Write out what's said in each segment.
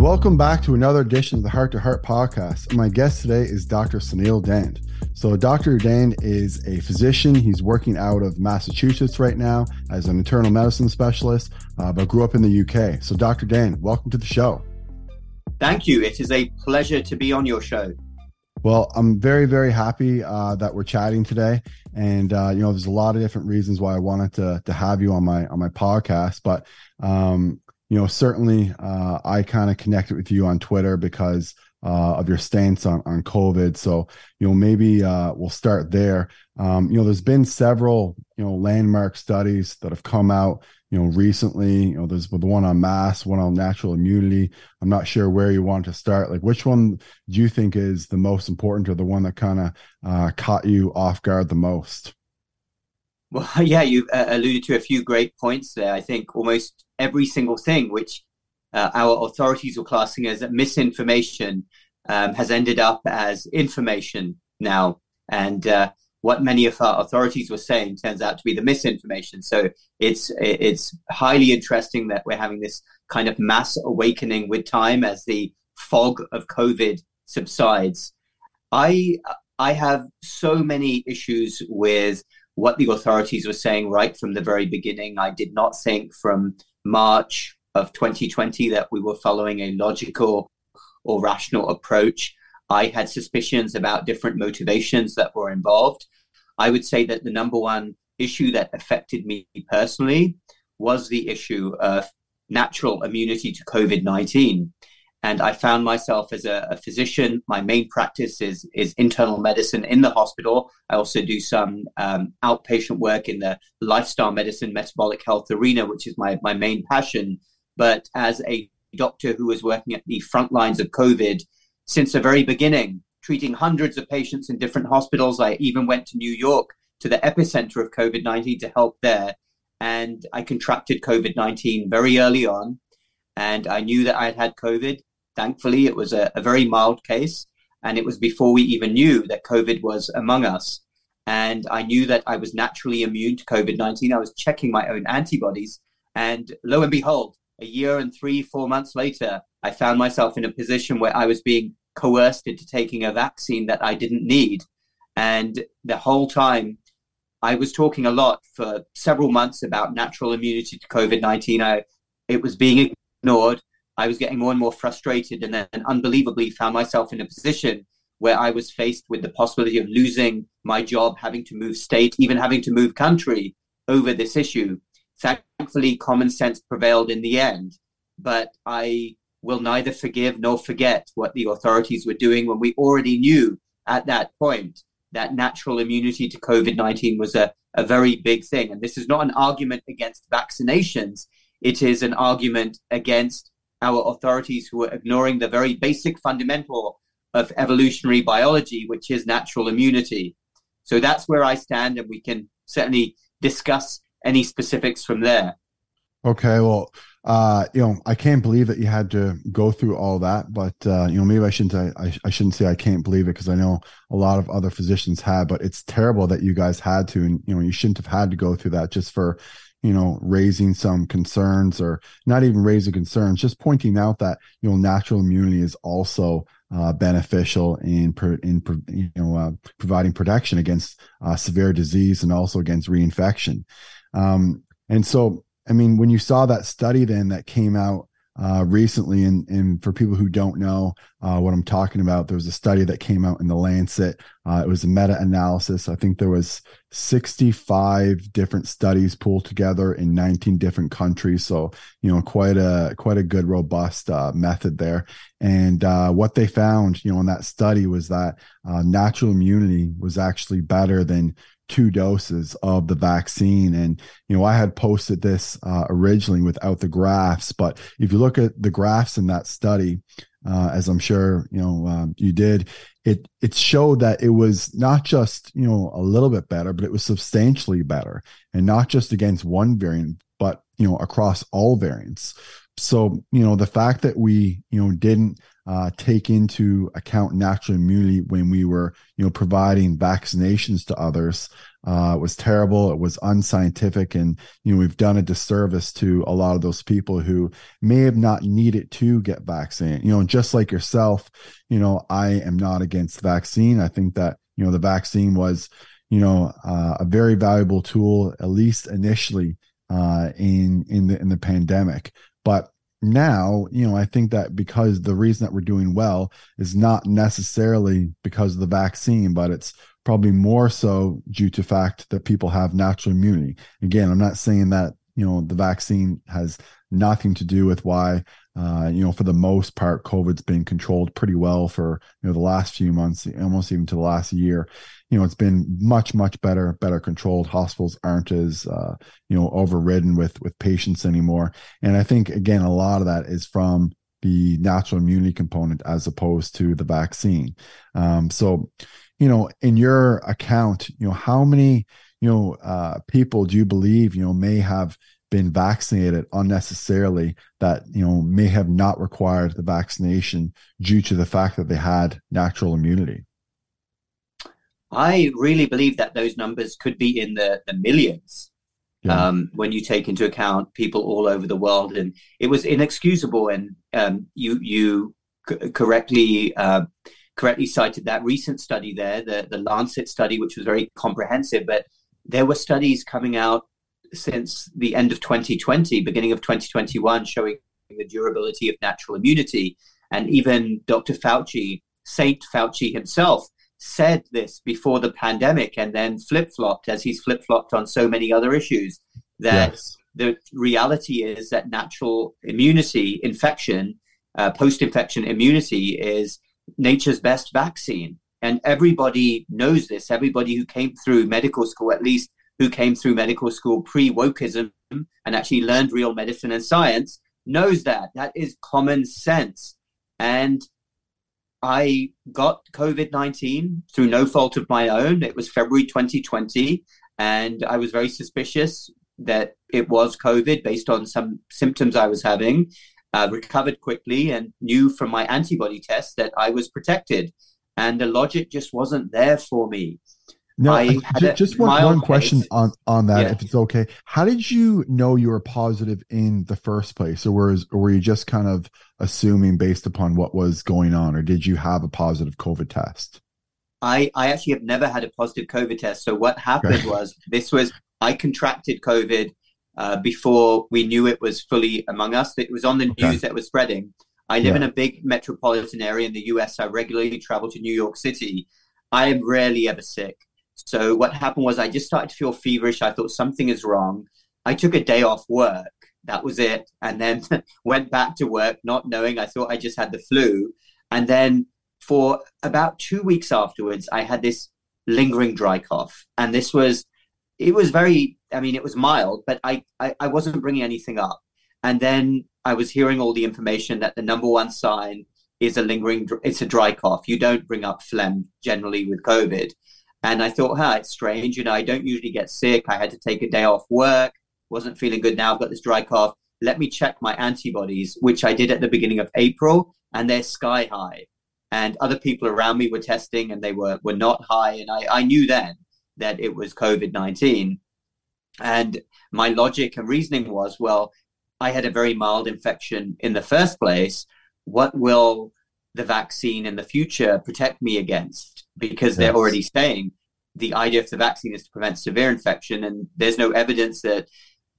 Welcome back to another edition of the Hart to Hart podcast. My guest today is Dr. Suneel Dhand. So, Dr. Dhand is a physician. He's working out of Massachusetts right now as an internal medicine specialist, uh, but grew up in the UK. So, Dr. Dhand, welcome to the show. Thank you. It is a pleasure to be on your show. Well, I'm very, very happy uh, that we're chatting today, and uh, you know, there's a lot of different reasons why I wanted to to have you on my on my podcast. But um, you know, certainly uh, I kind of connected with you on Twitter because uh, of your stance on, on COVID. So, you know, maybe uh, we'll start there. Um, you know, there's been several, you know, landmark studies that have come out, you know, recently. You know, there's the one on mass, one on natural immunity. I'm not sure where you want to start. Like, which one do you think is the most important or the one that kind of uh, caught you off guard the most? Well, yeah, you uh, alluded to a few great points there. I think almost every single thing which uh, our authorities were classing as misinformation um, has ended up as information now. And uh, what many of our authorities were saying turns out to be the misinformation. So it's it's highly interesting that we're having this kind of mass awakening with time as the fog of COVID subsides. I I have so many issues with what the authorities were saying right from the very beginning. I did not think from March of 2020 that we were following a logical or rational approach. I had suspicions about different motivations that were involved. I would say that the number one issue that affected me personally was the issue of natural immunity to COVID 19. And I found myself as a, a, physician. My main practice is is internal medicine in the hospital. I also do some um, outpatient work in the lifestyle medicine, metabolic health arena, which is my my main passion. But as a doctor who was working at the front lines of COVID since the very beginning, treating hundreds of patients in different hospitals, I even went to New York to the epicenter of COVID nineteen to help there, and I contracted COVID nineteen very early on and I knew that I had had COVID. Thankfully, it was a, a very mild case, and it was before we even knew that COVID was among us. And I knew that I was naturally immune to COVID 19. I was checking my own antibodies. And lo and behold, a year and three, four months later, I found myself in a position where I was being coerced into taking a vaccine that I didn't need. And the whole time, I was talking a lot for several months about natural immunity to COVID 19. It was being ignored. I was getting more and more frustrated and then unbelievably found myself in a position where I was faced with the possibility of losing my job, having to move state, even having to move country over this issue. Thankfully, common sense prevailed in the end, but I will neither forgive nor forget what the authorities were doing when we already knew at that point that natural immunity to COVID 19 was a, a very big thing. And this is not an argument against vaccinations, it is an argument against our authorities who are ignoring the very basic fundamental of evolutionary biology, which is natural immunity. So that's where I stand, and we can certainly discuss any specifics from there. Okay, well, uh, you know, I can't believe that you had to go through all that, but uh, you know, maybe I shouldn't. I, I shouldn't say I can't believe it because I know a lot of other physicians had, but it's terrible that you guys had to, and you know, you shouldn't have had to go through that just for you know, raising some concerns or not even raising concerns, just pointing out that, you know, natural immunity is also uh, beneficial in, in, you know, uh, providing protection against uh, severe disease and also against reinfection. Um, and so, I mean, when you saw that study then that came out uh, recently, and, and for people who don't know uh, what I'm talking about, there was a study that came out in the Lancet Uh, it was a meta-analysis. I think there was 65 different studies pulled together in 19 different countries. So you know, quite a quite a good, robust uh, method there. And uh, what they found, you know, in that study was that uh, natural immunity was actually better than two doses of the vaccine. And, you know, I had posted this uh, originally without the graphs, but if you look at the graphs in that study, uh, as I'm sure, you know, um, you did, it, it showed that it was not just, you know, a little bit better, but it was substantially better and not just against one variant, but, you know, across all variants. So, you know, the fact that we, you know, didn't uh, take into account natural immunity when we were, you know, providing vaccinations to others uh, was terrible. It was unscientific, and you know we've done a disservice to a lot of those people who may have not needed to get vaccinated. You know, just like yourself, you know, I am not against vaccine. I think that you know the vaccine was, you know, uh, a very valuable tool, at least initially, uh, in in the in the pandemic, but now, you know, I think that because the reason that we're doing well is not necessarily because of the vaccine, but it's probably more so due to fact that people have natural immunity. Again, I'm not saying that, you know, the vaccine has nothing to do with why uh, you know, for the most part, COVID's been controlled pretty well for you know the last few months, almost even to the last year. You know, it's been much, much better, better controlled. Hospitals aren't as uh, you know overridden with with patients anymore. And I think again, a lot of that is from the natural immunity component as opposed to the vaccine. Um, so, you know, in your account, you know, how many you know uh, people do you believe you know may have been vaccinated unnecessarily that you know may have not required the vaccination due to the fact that they had natural immunity? I really believe that those numbers could be in the, the millions yeah. um, when you take into account people all over the world. And it was inexcusable. And um, you you c- correctly uh, correctly cited that recent study there the, the lancet study which was very comprehensive. But there were studies coming out since the end of 2020, beginning of 2021, showing the durability of natural immunity. And even Dr. Fauci, Saint Fauci himself, said this before the pandemic and then flip flopped, as he's flip flopped on so many other issues, that yes. the reality is that natural immunity, infection, uh, post infection immunity is nature's best vaccine. And everybody knows this. Everybody who came through medical school, at least who came through medical school pre wokeism and actually learned real medicine and science knows that. That is common sense. And I got COVID 19 through no fault of my own. It was February 2020, and I was very suspicious that it was COVID based on some symptoms I was having. Uh, recovered quickly and knew from my antibody test that I was protected. And the logic just wasn't there for me. No, I just, just one, one question on on that, yeah. if it's okay. How did you know you were positive in the first place, or were or were you just kind of assuming based upon what was going on, or did you have a positive COVID test? I I actually have never had a positive COVID test. So what happened was this was I contracted COVID uh, before we knew it was fully among us. It was on the okay. news that was spreading. I live yeah. in a big metropolitan area in the US. I regularly travel to New York City. I am rarely ever sick. So what happened was I just started to feel feverish. I thought something is wrong. I took a day off work. That was it. And then went back to work, not knowing. I thought I just had the flu. And then for about two weeks afterwards, I had this lingering dry cough. And this was, it was very, I mean, it was mild, but I, I, I wasn't bringing anything up. And then I was hearing all the information that the number one sign is a lingering, it's a dry cough. You don't bring up phlegm generally with COVID. And I thought, huh, it's strange. You know, I don't usually get sick. I had to take a day off work, wasn't feeling good. Now I've got this dry cough. Let me check my antibodies, which I did at the beginning of April, and they're sky high. And other people around me were testing and they were, were not high. And I, I knew then that it was COVID 19. And my logic and reasoning was, well, I had a very mild infection in the first place. What will the vaccine in the future protect me against? Because yes. they're already saying the idea of the vaccine is to prevent severe infection, and there's no evidence that,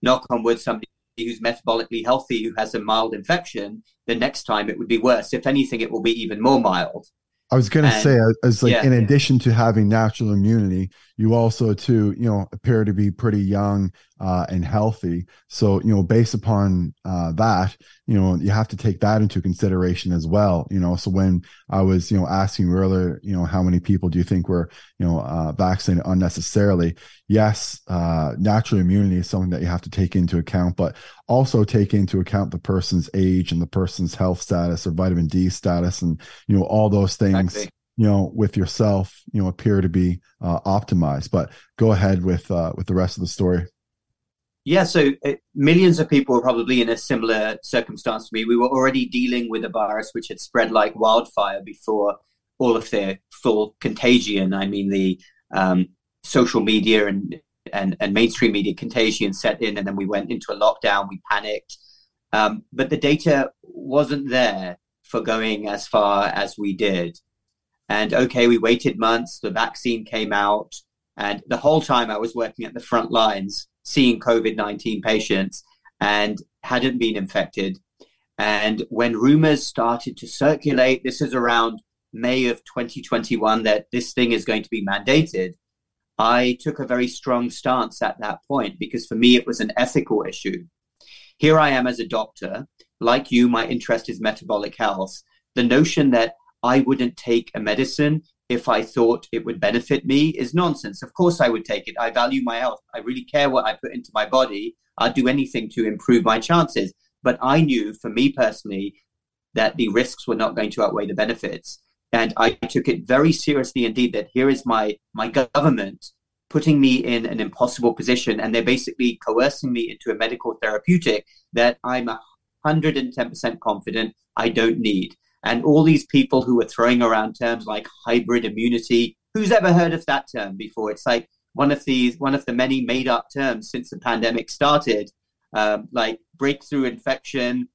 knock on wood, somebody who's metabolically healthy who has a mild infection, the next time it would be worse. If anything, it will be even more mild. I was going to say, as like yeah. in addition to having natural immunity, you also too, you know, appear to be pretty young uh, and healthy. So, you know, based upon uh, that, you know, you have to take that into consideration as well. You know, so when I was, you know, asking earlier, you know, how many people do you think were, you know, uh, vaccinated unnecessarily? Yes, uh, natural immunity is something that you have to take into account, but also take into account the person's age and the person's health status or vitamin D status and, you know, all those things things exactly. you know with yourself you know appear to be uh, optimized but go ahead with uh, with the rest of the story yeah so uh, millions of people were probably in a similar circumstance to me. We were already dealing with a virus which had spread like wildfire before all of the full contagion. I mean the um, social media and, and and mainstream media contagion set in and then we went into a lockdown we panicked. Um, but the data wasn't there for going as far as we did. And okay, we waited months, the vaccine came out, and the whole time I was working at the front lines seeing COVID 19 patients and hadn't been infected. And when rumors started to circulate, this is around May of 2021, that this thing is going to be mandated. I took a very strong stance at that point because for me it was an ethical issue. Here I am as a doctor like you, my interest is metabolic health. The notion that I wouldn't take a medicine if I thought it would benefit me is nonsense. Of course, I would take it. I value my health. I really care what I put into my body. I'd do anything to improve my chances. But I knew for me personally that the risks were not going to outweigh the benefits. And I took it very seriously indeed that here is my, my government putting me in an impossible position. And they're basically coercing me into a medical therapeutic that I'm 110% confident I don't need. And all these people who are throwing around terms like hybrid immunity, who's ever heard of that term before? It's like one of these, one of the many made up terms since the pandemic started, um, like breakthrough infection,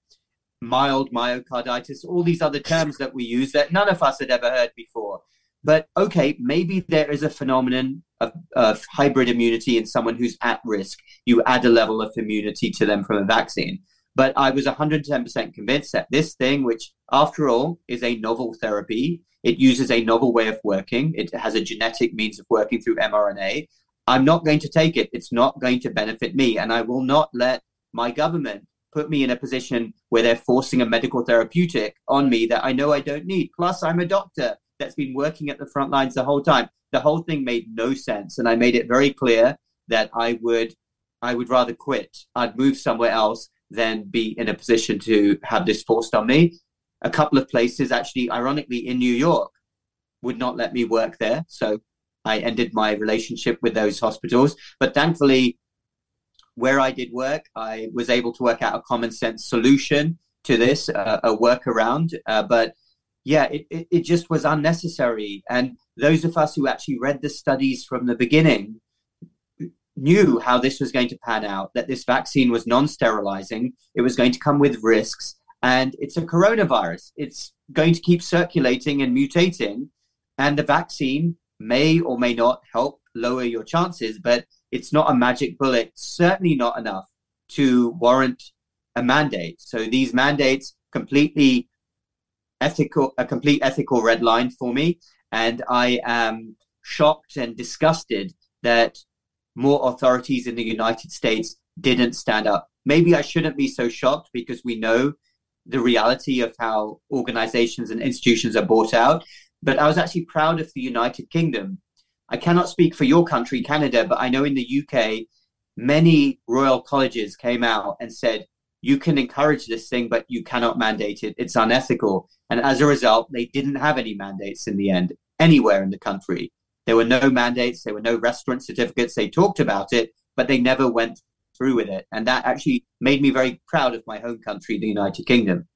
mild myocarditis, all these other terms that we use that none of us had ever heard before. But okay, maybe there is a phenomenon of, of hybrid immunity in someone who's at risk. You add a level of immunity to them from a vaccine. But I was 110% convinced that this thing, which after all is a novel therapy, it uses a novel way of working, it has a genetic means of working through mRNA. I'm not going to take it. It's not going to benefit me. And I will not let my government put me in a position where they're forcing a medical therapeutic on me that I know I don't need. Plus, I'm a doctor that's been working at the front lines the whole time. The whole thing made no sense. And I made it very clear that I would I would rather quit. I'd move somewhere else then be in a position to have this forced on me. A couple of places, actually, ironically, in New York, would not let me work there. So I ended my relationship with those hospitals. But thankfully, where I did work, I was able to work out a common sense solution to this, uh, a workaround. Uh, but yeah, it, it, it just was unnecessary. And those of us who actually read the studies from the beginning knew how this was going to pan out, that this vaccine was non sterilizing, it was going to come with risks, and it's a coronavirus. It's going to keep circulating and mutating, and the vaccine may or may not help lower your chances, but it's not a magic bullet, certainly not enough to warrant a mandate. So these mandates completely ethical, a complete ethical red line for me. And I am shocked and disgusted that more authorities in the United States didn't stand up. Maybe I shouldn't be so shocked because we know the reality of how organizations and institutions are bought out. But I was actually proud of the United Kingdom. I cannot speak for your country, Canada, but I know in the UK, many royal colleges came out and said, you can encourage this thing, but you cannot mandate it. It's unethical. And as a result, they didn't have any mandates in the end anywhere in the country. There were no mandates, there were no restaurant certificates. They talked about it, but they never went through with it. And that actually made me very proud of my home country, the United Kingdom.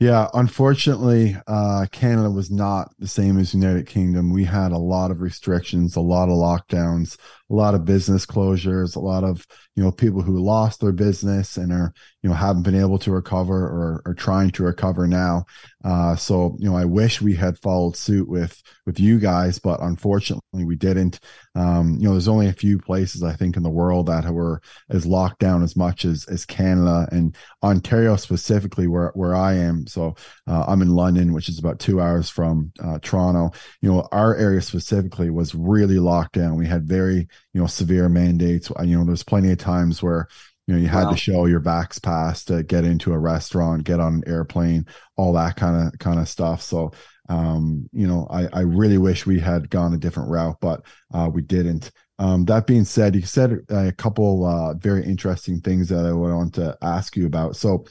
Yeah, unfortunately, uh, Canada was not the same as United Kingdom. We had a lot of restrictions, a lot of lockdowns, a lot of business closures, a lot of you know people who lost their business and are you know haven't been able to recover or are trying to recover now. Uh, so you know, I wish we had followed suit with with you guys, but unfortunately we didn't. Um, you know, there's only a few places I think in the world that were as locked down as much as as Canada and Ontario specifically, where where I am. So uh, I'm in London, which is about two hours from uh, Toronto. You know, our area specifically was really locked down. We had very you know severe mandates. You know, there's plenty of times where you know you had wow. to show your vax pass to get into a restaurant get on an airplane all that kind of kind of stuff so um, you know I, I really wish we had gone a different route but uh, we didn't um, that being said you said a couple uh, very interesting things that i want to ask you about so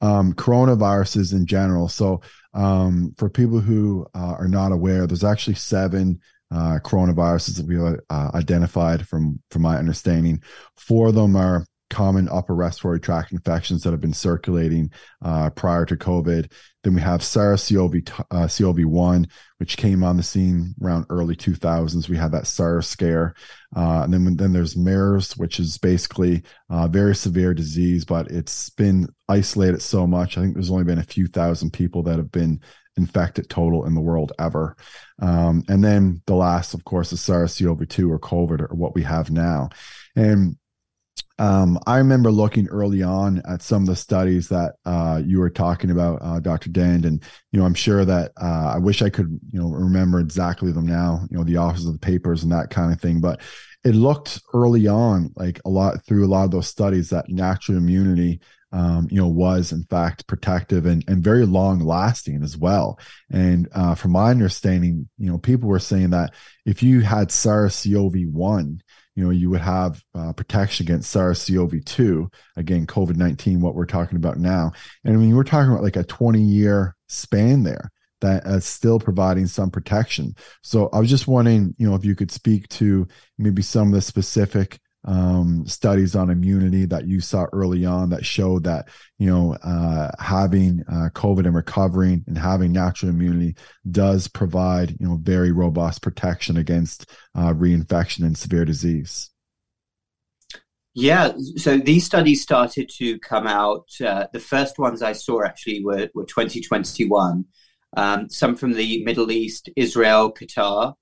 um, coronaviruses in general so um, for people who uh, are not aware there's actually seven uh, coronaviruses that we uh, identified from from my understanding four of them are common upper respiratory tract infections that have been circulating uh, prior to COVID. Then we have SARS-CoV uh, CoV-1, which came on the scene around early 2000s. We had that SARS scare, uh, and then then there's MERS, which is basically a very severe disease, but it's been isolated so much. I think there's only been a few thousand people that have been infected total in the world ever. Um, and then the last, of course, is SARS-CoV-2 or COVID or what we have now. And um, I remember looking early on at some of the studies that uh, you were talking about, uh, Dr. Dhand, and you know, I'm sure that uh, I wish I could, you know, remember exactly them now, you know, the office of the papers and that kind of thing. But it looked early on, like a lot through a lot of those studies, that natural immunity, um, you know, was in fact protective and and very long lasting as well. And uh, from my understanding, you know, people were saying that if you had SARS-CoV-1 you know, you would have uh, protection against SARS-CoV-2, again, COVID-19, what we're talking about now. And I mean, we're talking about like a 20 year span there that is still providing some protection. So I was just wondering, you know, if you could speak to maybe some of the specific um, studies on immunity that you saw early on that showed that you know uh, having uh, COVID and recovering and having natural immunity does provide you know very robust protection against uh, reinfection and severe disease. Yeah, so these studies started to come out. Uh, the first ones I saw actually were, were 2021. Um, some from the Middle East, Israel, Qatar,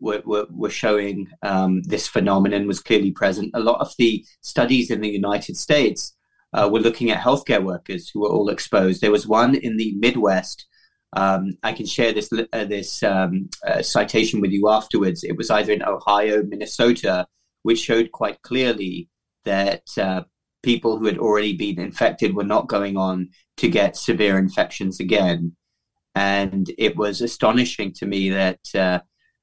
were, were, were showing um, this phenomenon was clearly present. A lot of the studies in the United States uh, were looking at healthcare workers who were all exposed. There was one in the Midwest. Um, I can share this uh, this um, uh, citation with you afterwards. It was either in Ohio, Minnesota, which showed quite clearly that uh, people who had already been infected were not going on to get severe infections again. And it was astonishing to me that uh,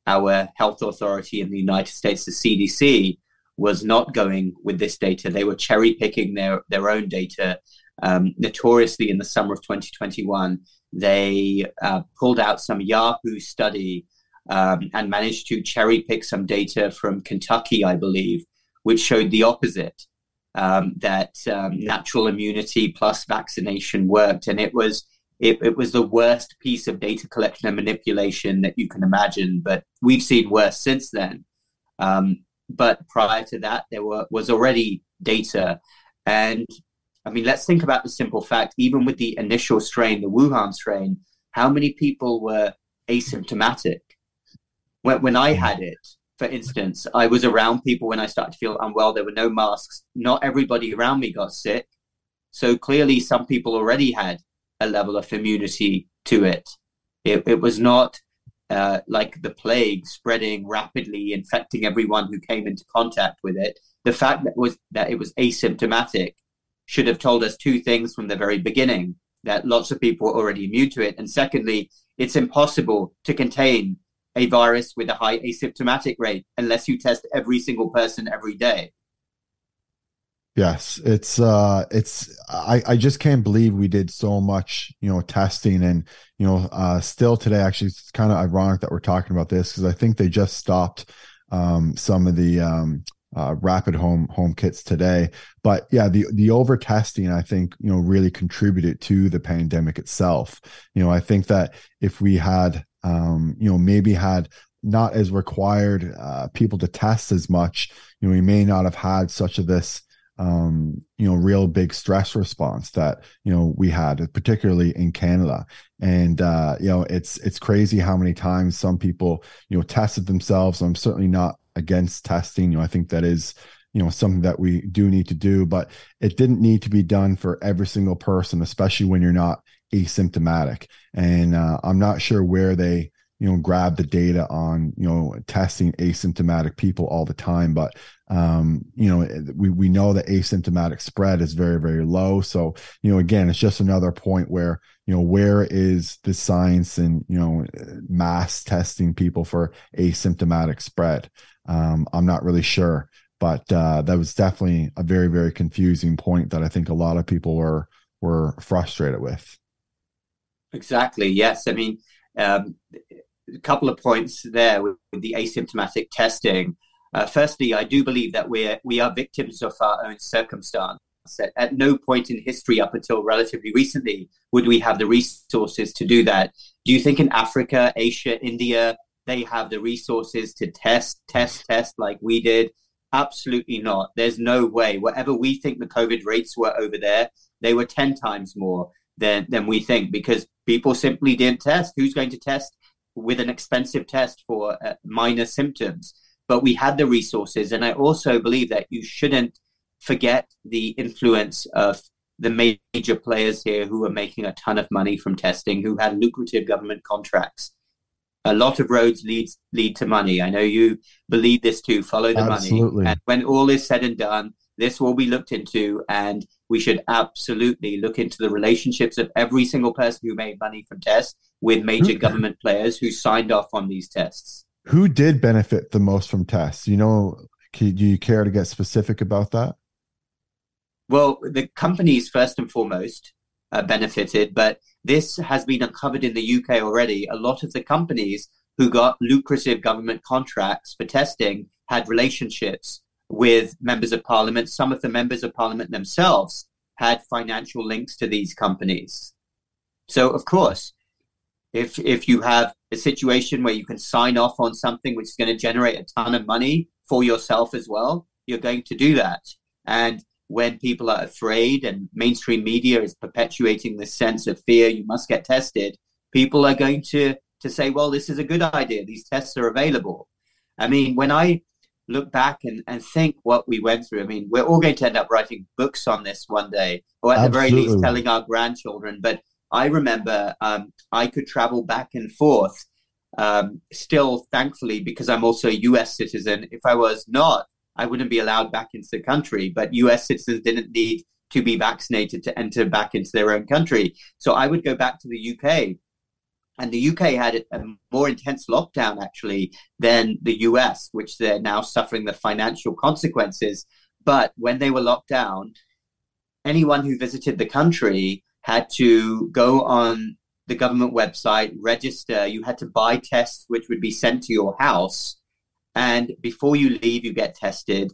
our health authority in the United States, the CDC, was not going with this data. They were cherry picking their, their own data. Um, notoriously, in the summer of 2021, they uh, pulled out some Yahoo study um, and managed to cherry pick some data from Kentucky, I believe, which showed the opposite. Um, that um, natural immunity plus vaccination worked, and it was it, it was the worst piece of data collection and manipulation that you can imagine. But we've seen worse since then. Um, but prior to that, there were, was already data. And I mean, let's think about the simple fact even with the initial strain, the Wuhan strain, how many people were asymptomatic? When, when I had it, for instance, I was around people when I started to feel unwell. There were no masks. Not everybody around me got sick. So clearly, some people already had a level of immunity to it. It, it was not uh, like the plague spreading rapidly, infecting everyone who came into contact with it. The fact that was that it was asymptomatic should have told us two things from the very beginning: that lots of people were already immune to it, and secondly, it's impossible to contain a virus with a high asymptomatic rate unless you test every single person every day. Yes, it's uh it's I I just can't believe we did so much, you know, testing and you know, uh still today actually it's kind of ironic that we're talking about this because I think they just stopped um some of the um uh, rapid home home kits today. But yeah, the the over testing I think you know really contributed to the pandemic itself. You know, I think that if we had um, you know maybe had not as required uh, people to test as much, you know, we may not have had such of this um, you know, real big stress response that you know we had, particularly in Canada. And uh, you know, it's it's crazy how many times some people you know tested themselves. I'm certainly not against testing. You know, I think that is you know something that we do need to do, but it didn't need to be done for every single person, especially when you're not asymptomatic. And uh, I'm not sure where they you know grab the data on you know testing asymptomatic people all the time. But um you know we we know that asymptomatic spread is very very low. So you know again it's just another point where you know where is the science and you know mass testing people for asymptomatic spread? Um i'm not really sure. But uh that was definitely a very very confusing point that i think a lot of people were were frustrated with. Exactly. Yes. I mean um, a couple of points there with, with the asymptomatic testing. Uh, firstly, I do believe that we're we are victims of our own circumstance. At, at no point in history, up until relatively recently, would we have the resources to do that. Do you think in Africa, Asia, India, they have the resources to test, test, test like we did? Absolutely not. There's no way. Whatever we think the COVID rates were over there, they were 10 times more than, than we think because people simply didn't test. Who's going to test? with an expensive test for uh, minor symptoms. But we had the resources. And I also believe that you shouldn't forget the influence of the major players here who are making a ton of money from testing, who had lucrative government contracts. A lot of roads leads lead to money. I know you believe this too. Follow the Absolutely. money. And when all is said and done, this will be looked into, and we should absolutely look into the relationships of every single person who made money from tests with major who, government players who signed off on these tests. Who did benefit the most from tests? You know, do you care to get specific about that? Well, the companies first and foremost uh, benefited, but this has been uncovered in the UK already. A lot of the companies who got lucrative government contracts for testing had relationships with members of parliament. Some of the members of parliament themselves had financial links to these companies. So, of course, if if you have a situation where you can sign off on something which is going to generate a ton of money for yourself as well, you're going to do that. And when people are afraid and mainstream media is perpetuating this sense of fear, you must get tested, people are going to to say, well, this is a good idea. These tests are available. I mean, when I look back and, and think what we went through, I mean, we're all going to end up writing books on this one day, or at Absolutely. the very least telling our grandchildren. But I remember um, I could travel back and forth. Um, still, thankfully, because I'm also a US citizen. If I was not, I wouldn't be allowed back into the country. But US citizens didn't need to be vaccinated to enter back into their own country. So I would go back to the UK. And the UK had a more intense lockdown actually than the US, which they're now suffering the financial consequences. But when they were locked down, anyone who visited the country had to go on the government website, register. You had to buy tests, which would be sent to your house. And before you leave, you get tested.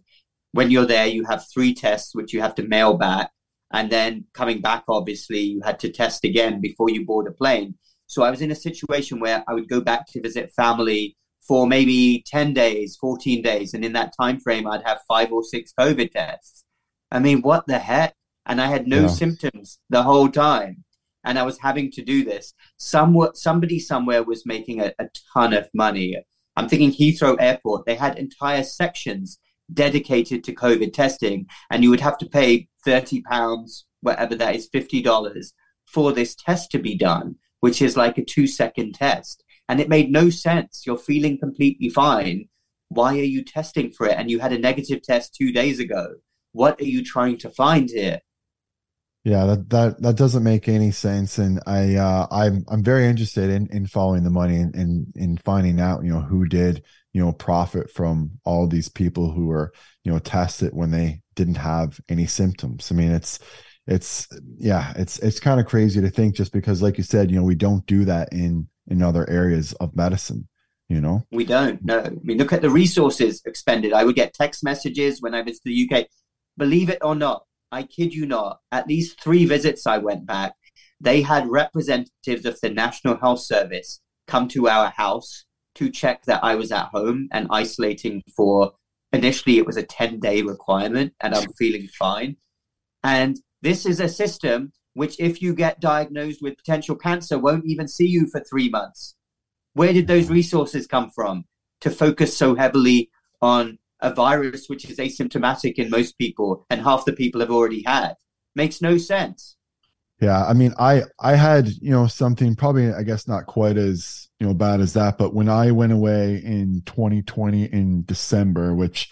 When you're there, you have three tests, which you have to mail back. And then coming back, obviously, you had to test again before you board a plane. So I was in a situation where I would go back to visit family for maybe 10 days, 14 days. And in that time frame, I'd have five or six COVID tests. I mean, what the heck? and I had no yeah. symptoms the whole time. And I was having to do this. Somewhat, somebody somewhere was making a, a ton of money. I'm thinking Heathrow Airport, they had entire sections dedicated to COVID testing, and you would have to pay 30 pounds, whatever that is, $50 for this test to be done, which is like a two second test. And it made no sense. You're feeling completely fine. Why are you testing for it? And you had a negative test two days ago. What are you trying to find here? Yeah, that that that doesn't make any sense, and I uh, I'm I'm very interested in in following the money and in, in finding out you know who did you know profit from all these people who were you know tested when they didn't have any symptoms. I mean, it's it's yeah, it's it's kind of crazy to think just because, like you said, you know, we don't do that in in other areas of medicine. You know, we don't. No, I mean, look at the resources expended. I would get text messages when I visit the UK. Believe it or not, I kid you not, at least three visits I went back, they had representatives of the National Health Service come to our house to check that I was at home and isolating for initially it was a 10 day requirement and I'm feeling fine. And this is a system which, if you get diagnosed with potential cancer, won't even see you for three months. Where did those resources come from to focus so heavily on a virus which is asymptomatic in most people and half the people have already had? Makes no sense. Yeah, I mean, I I had you know something probably I guess not quite as you know bad as that, but when I went away in 2020 in December, which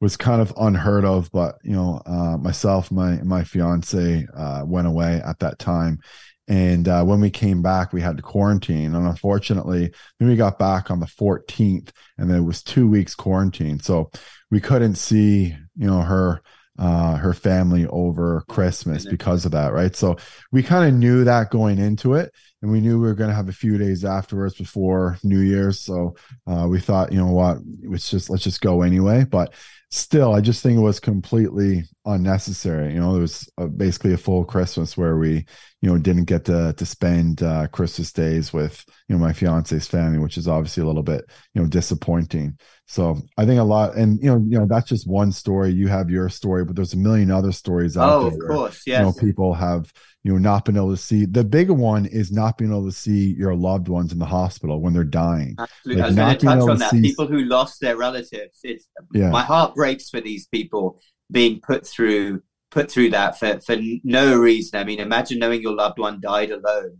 was kind of unheard of, but you know, uh, myself, my my fiance uh, went away at that time, and uh, when we came back, we had to quarantine, and unfortunately, then we got back on the 14th, and it was two weeks quarantine, so we couldn't see you know her uh, her family over Christmas because of that, right? So we kind of knew that going into it, and we knew we were going to have a few days afterwards before New Year's. So uh, we thought, you know what, let's just let's just go anyway. But still, I just think it was completely unnecessary. You know, there was a, basically a full Christmas where we, you know, didn't get to to spend uh, Christmas days with you know my fiance's family, which is obviously a little bit you know disappointing. So I think a lot, and you know, you know, that's just one story. You have your story, but there's a million other stories out oh, there. Oh, of course, yes. You know, people have you know not been able to see. The bigger one is not being able to see your loved ones in the hospital when they're dying. Absolutely, like I was going to touch on that. See... People who lost their relatives. It's yeah. my heart breaks for these people being put through put through that for for no reason. I mean, imagine knowing your loved one died alone,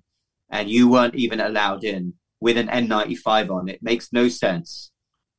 and you weren't even allowed in with an N95 on. It makes no sense.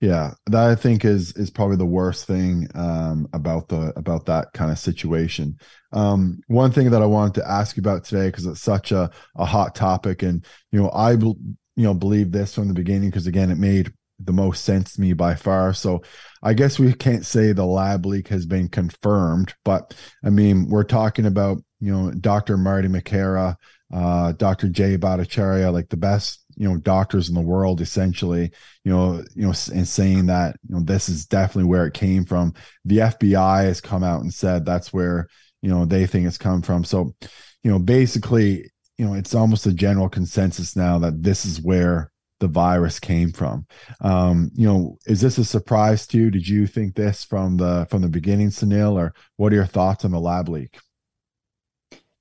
Yeah, that I think is is probably the worst thing um, about the about that kind of situation. Um, one thing that I wanted to ask you about today because it's such a a hot topic, and you know I you know believe this from the beginning because again it made the most sense to me by far. So I guess we can't say the lab leak has been confirmed, but I mean we're talking about you know Dr. Marty Makary, uh, Dr. Jay Bhattacharya, like the best you know doctors in the world essentially you know you know and saying that you know this is definitely where it came from the fbi has come out and said that's where you know they think it's come from so you know basically you know it's almost a general consensus now that this is where the virus came from um you know is this a surprise to you did you think this from the from the beginning Suneel or what are your thoughts on the lab leak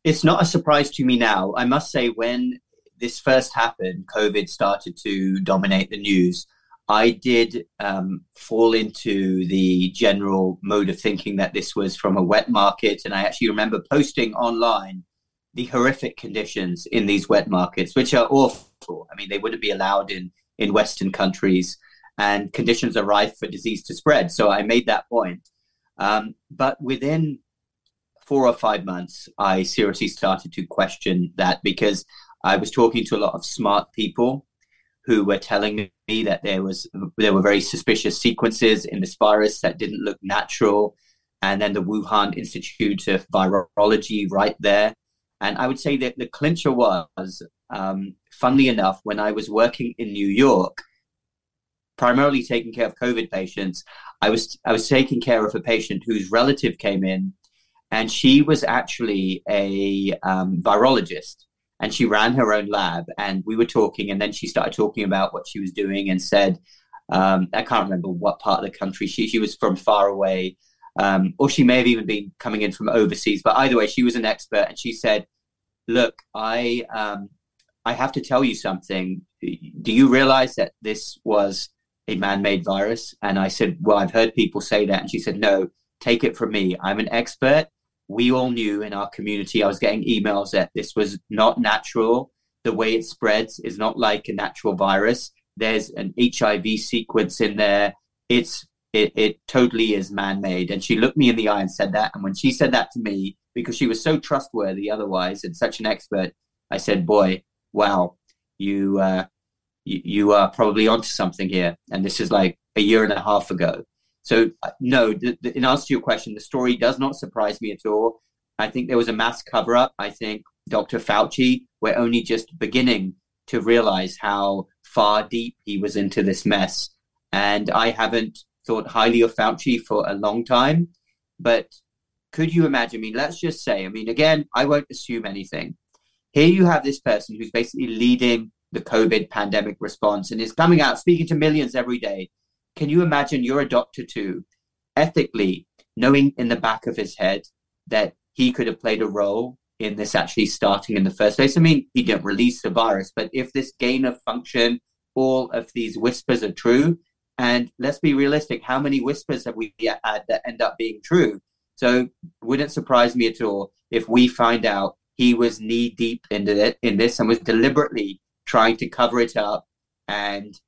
it's not a surprise to me now i must say when this first happened, COVID started to dominate the news, I did um, fall into the general mode of thinking that this was from a wet market. And I actually remember posting online the horrific conditions in these wet markets, which are awful. I mean, they wouldn't be allowed in, in Western countries, and conditions are rife for disease to spread. So I made that point. Um, but within four or five months, I seriously started to question that because I was talking to a lot of smart people who were telling me that there was there were very suspicious sequences in this virus that didn't look natural, and then the Wuhan Institute of Virology right there. And I would say that the clincher was, um, funnily enough, when I was working in New York, primarily taking care of COVID patients, I was I was taking care of a patient whose relative came in, and she was actually a um, virologist and she ran her own lab and we were talking and then she started talking about what she was doing and said um, i can't remember what part of the country she, she was from far away um, or she may have even been coming in from overseas but either way she was an expert and she said look i um, i have to tell you something do you realize that this was a man-made virus and i said well i've heard people say that and she said no take it from me i'm an expert we all knew in our community, I was getting emails that this was not natural. The way it spreads is not like a natural virus. There's an HIV sequence in there. It's it, it totally is man-made. And she looked me in the eye and said that. And when she said that to me, because she was so trustworthy otherwise and such an expert, I said, "Boy, wow, you uh, you, you are probably onto something here." And this is like a year and a half ago. So, uh, no, the, the, in answer to your question, the story does not surprise me at all. I think there was a mass cover up. I think Dr. Fauci, we're only just beginning to realize how far deep he was into this mess. And I haven't thought highly of Fauci for a long time. But could you imagine? I mean, let's just say, I mean, again, I won't assume anything. Here you have this person who's basically leading the COVID pandemic response and is coming out speaking to millions every day. Can you imagine you're a doctor too, ethically knowing in the back of his head that he could have played a role in this actually starting in the first place? I mean, he didn't release the virus, but if this gain of function, all of these whispers are true, and let's be realistic, how many whispers have we had that end up being true? So wouldn't surprise me at all if we find out he was knee deep into it in this and was deliberately trying to cover it up and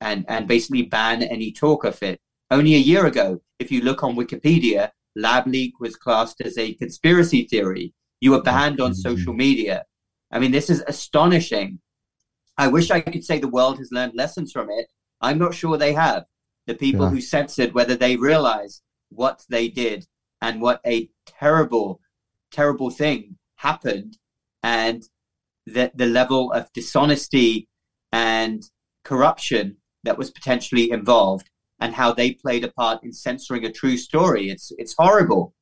and and basically ban any talk of it. Only a year ago, if you look on Wikipedia, lab leak was classed as a conspiracy theory. You were banned on mm-hmm. social media. I mean, this is astonishing. I wish I could say the world has learned lessons from it. I'm not sure they have. The people yeah. who censored, whether they realize what they did and what a terrible, terrible thing happened, and the, the level of dishonesty and corruption that was potentially involved and how they played a part in censoring a true story. It's it's horrible.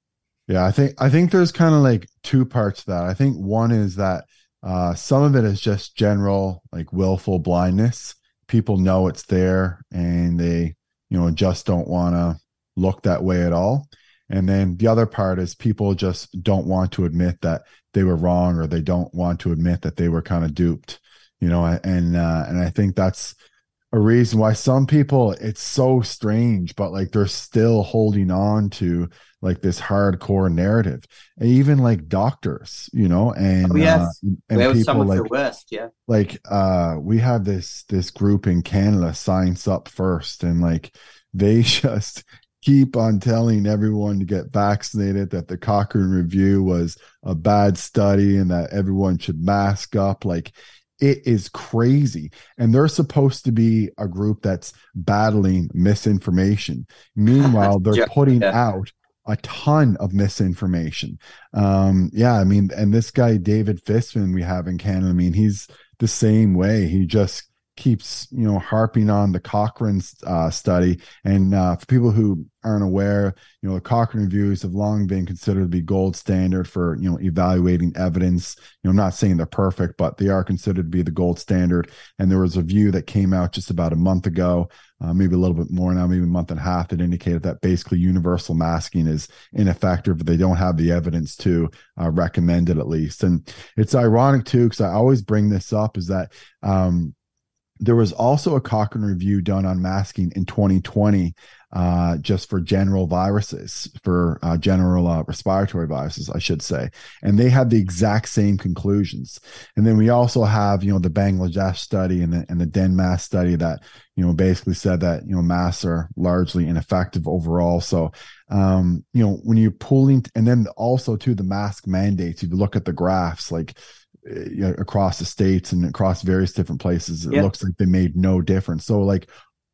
Yeah, I think I think there's kind of like two parts to that. I think one is that uh, some of it is just general like willful blindness. People know it's there and they, you know, just don't want to look that way at all. And then the other part is people just don't want to admit that they were wrong or they don't want to admit that they were kind of duped, you know, and uh, and I think that's a reason why some people it's so strange but like they're still holding on to like this hardcore narrative and even like doctors you know and oh, yes. uh, and people like west yeah like uh we have this this group in canada ScienceUpFirst and like they just keep on telling everyone to get vaccinated that the cochrane review was a bad study and that everyone should mask up like it is crazy. And they're supposed to be a group that's battling misinformation. Meanwhile, they're yeah, putting yeah. out a ton of misinformation. Um, yeah, I mean, and this guy, David Fisman, we have in Canada, I mean, he's the same way. He just keeps you know harping on the Cochrane uh, study. And uh, for people who aren't aware, you know the Cochrane reviews have long been considered to be gold standard for you know evaluating evidence. You know, I'm not saying they're perfect, but they are considered to be the gold standard. And there was a view that came out just about a month ago. Uh, maybe a little bit more now, maybe a month and a half, that indicated that basically universal masking is ineffective. They don't have the evidence to uh, recommend it, at least. And it's ironic too, because I always bring this up, is that um, there was also a Cochrane review done on masking in 2020, uh, just for general viruses, for uh, general uh, respiratory viruses, I should say. And they had the exact same conclusions. And then we also have, you know, the Bangladesh study and the, and the study that, you know, basically said that, you know, masks are largely ineffective overall. So, um, you know, when you're pulling, and then also to the mask mandates, if you look at the graphs, like, you know, across the states and across various different places it looks like they made no difference. So like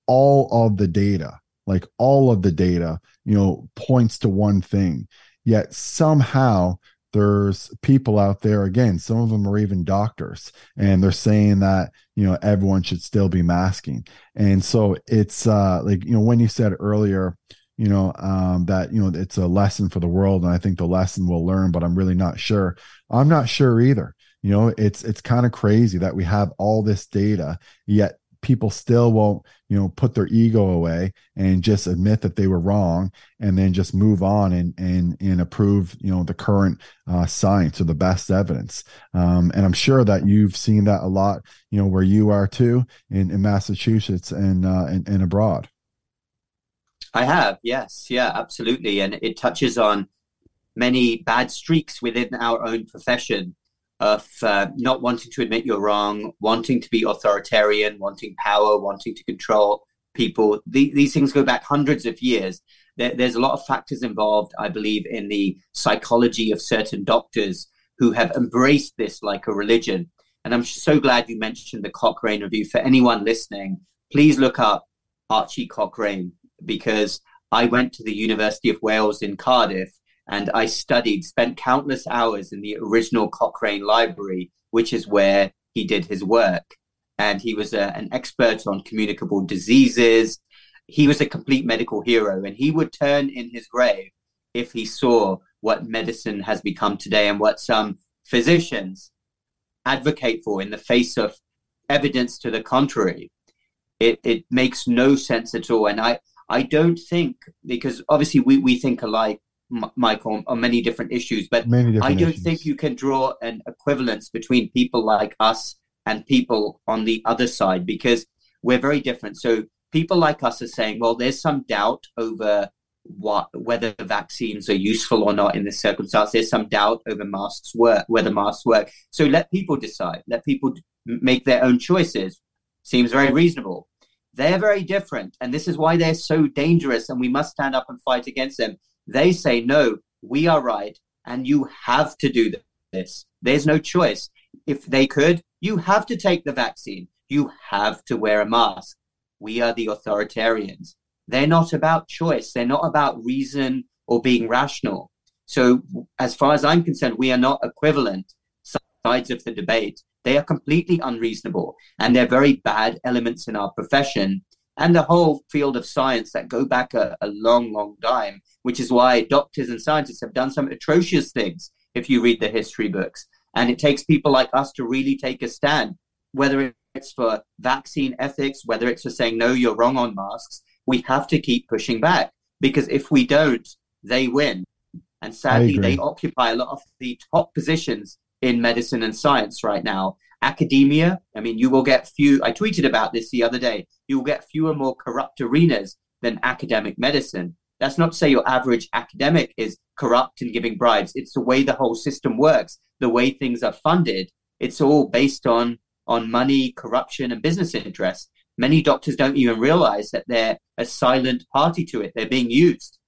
all of the data like all of the data you know points to one thing. Yet somehow there's people out there again some of them are even doctors and they're saying that you know everyone should still be masking. And so it's uh like you know when you said earlier you know um that you know it's a lesson for the world and i think the lesson we'll learn but i'm really not sure. I'm not sure either you know it's it's kind of crazy that we have all this data yet people still won't you know put their ego away and just admit that they were wrong and then just move on and and and approve you know the current uh, science or the best evidence. Um, and i'm sure that you've seen that a lot you know where you are too in, in massachusetts and, uh, and and abroad. I have yes. Yeah absolutely. And it touches on many bad streaks within our own profession of uh, not wanting to admit you're wrong, wanting to be authoritarian, wanting power, wanting to control people. The, these things go back hundreds of years. There, there's a lot of factors involved, I believe, in the psychology of certain doctors who have embraced this like a religion. And I'm so glad you mentioned the Cochrane review. For anyone listening, please look up Archie Cochrane because I went to the University of Wales in Cardiff and I studied, spent countless hours in the original Cochrane Library, which is where he did his work. And he was a, an expert on communicable diseases. He was a complete medical hero, and he would turn in his grave if he saw what medicine has become today and what some physicians advocate for in the face of evidence to the contrary. It it makes no sense at all. And I I don't think because obviously we we think alike, Michael, on, on many different issues, but different I don't issues. think you can draw an equivalence between people like us and people on the other side because we're very different. So people like us are saying, well, there's some doubt over what whether the vaccines are useful or not in this circumstance. There's some doubt over masks work, whether masks work. So let people decide. Let people make their own choices. Seems very reasonable. They're very different, and this is why they're so dangerous, and we must stand up and fight against them. They say, no, we are right, and you have to do this. There's no choice. If they could, you have to take the vaccine. You have to wear a mask. We are the authoritarians. They're not about choice. They're not about reason or being hmm. rational. So, as far as I'm concerned, we are not equivalent sides of the debate. They are completely unreasonable, and they're very bad elements in our profession and the whole field of science that go back a, a long, long time, which is why doctors and scientists have done some atrocious things if you read the history books. And it takes people like us to really take a stand, whether it's for vaccine ethics, whether it's for saying, no, you're wrong on masks. We have to keep pushing back because if we don't, they win. And sadly, they occupy a lot of the top positions in medicine and science right now. Academia, I mean, you will get few, I tweeted about this the other day, you will get fewer more corrupt arenas than academic medicine. That's not to say your average academic is corrupt and giving bribes. It's the way the whole system works, the way things are funded. It's all based on on money, corruption, and business interests. Many doctors don't even realize that they're a silent party to it. They're being used.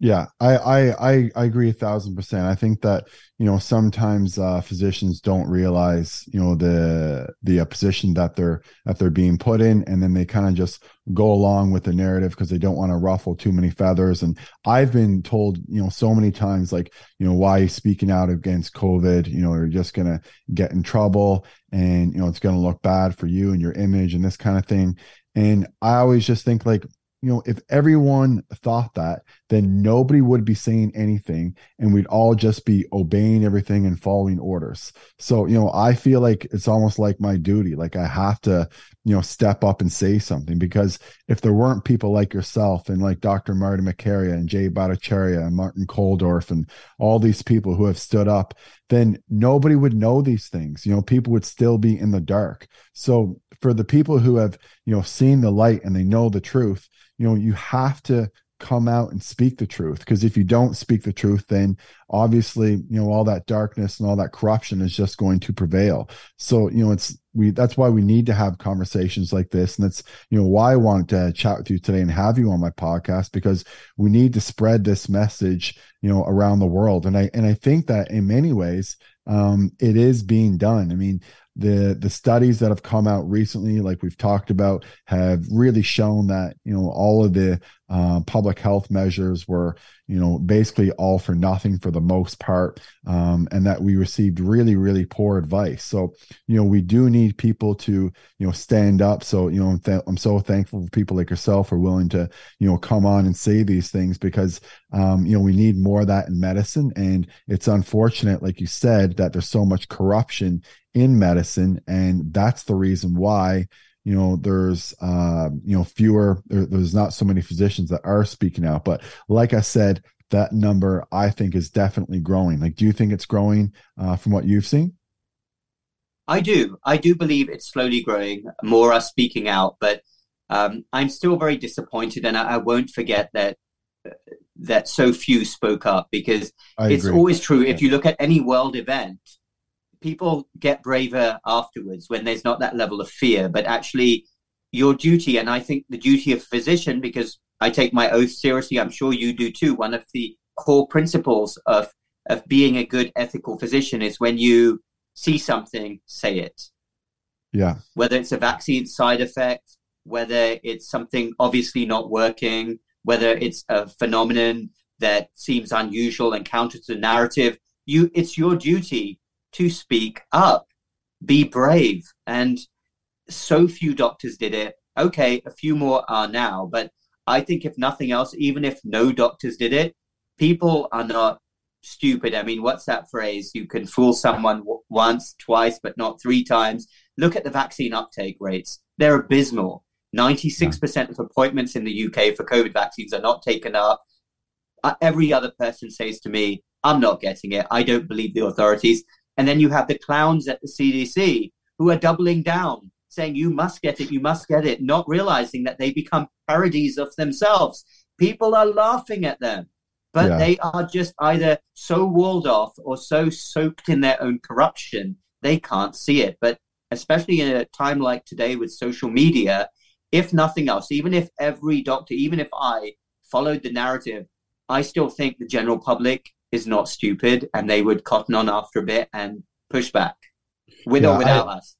Yeah, I, I I I agree a thousand percent. I think that you know sometimes uh, physicians don't realize you know the the uh, position that they're that they're being put in, and then they kind of just go along with the narrative because they don't want to ruffle too many feathers. And I've been told you know so many times like you know why speaking out against COVID? You know you're just gonna get in trouble, and you know it's gonna look bad for you and your image and this kind of thing. And I always just think like you know, if everyone thought that, then nobody would be saying anything and we'd all just be obeying everything and following orders. So, you know, I feel like it's almost like my duty. Like I have to, you know, step up and say something because if there weren't people like yourself and like Dr. Marty Makary and Jay Bhattacharya and Martin Kulldorff and all these people who have stood up, then nobody would know these things. You know, people would still be in the dark. So for the people who have, you know, seen the light and they know the truth, you know you have to come out and speak the truth because if you don't speak the truth then obviously you know all that darkness and all that corruption is just going to prevail. So you know it's we that's why we need to have conversations like this. And that's you know why i wanted to chat with you today and have you on my podcast because we need to spread this message you know around the world. And i and i think that in many ways um it is being done. I mean the the studies that have come out recently like we've talked about have really shown that you know all of the uh, public health measures were you know basically all for nothing for the most part um, and that we received really really poor advice. So you know we do need people to you know stand up. So you know I'm, th- I'm so thankful for people like yourself who are willing to you know come on and say these things because um, you know we need more of that in medicine. And it's unfortunate like you said that there's so much corruption in medicine. And that's the reason why you know there's uh you know fewer there, there's not so many physicians that are speaking out. But like i said that number i think is definitely growing. Like do you think it's growing uh, from what you've seen? I do. I do believe it's slowly growing. More are speaking out but um, i'm still very disappointed and I, I, won't forget that that so few spoke up because I it's agree. always true. If you look at any world event people get braver afterwards when there's not that level of fear, but actually your duty, and I think the duty of physician, because I take my oath seriously, I'm sure you do too. One of the core principles of of being a good ethical physician is when you see something, say it. Yeah. Whether it's a vaccine side effect, whether it's something obviously not working, whether it's a phenomenon that seems unusual and counter to the narrative, you it's your duty to speak up, be brave. And so few doctors did it. Okay, a few more are now, but I think if nothing else, even if no doctors did it, people are not stupid. I mean, what's that phrase? You can fool someone w- once, twice, but not three times. Look at the vaccine uptake rates. They're abysmal. 96% of appointments in the UK for COVID vaccines are not taken up. Uh, every other person says to me, I'm not getting it. I don't believe the authorities. And then you have the clowns at the CDC who are doubling down, saying, You must get it, you must get it, not realizing that they become parodies of themselves. People are laughing at them, but yeah. they are just either so walled off or so soaked in their own corruption, they can't see it. But especially in a time like today with social media, if nothing else, even if every doctor, even if I followed the narrative, I still think the general public is not stupid and they would cotton on after a bit and push back with yeah, or without I, us.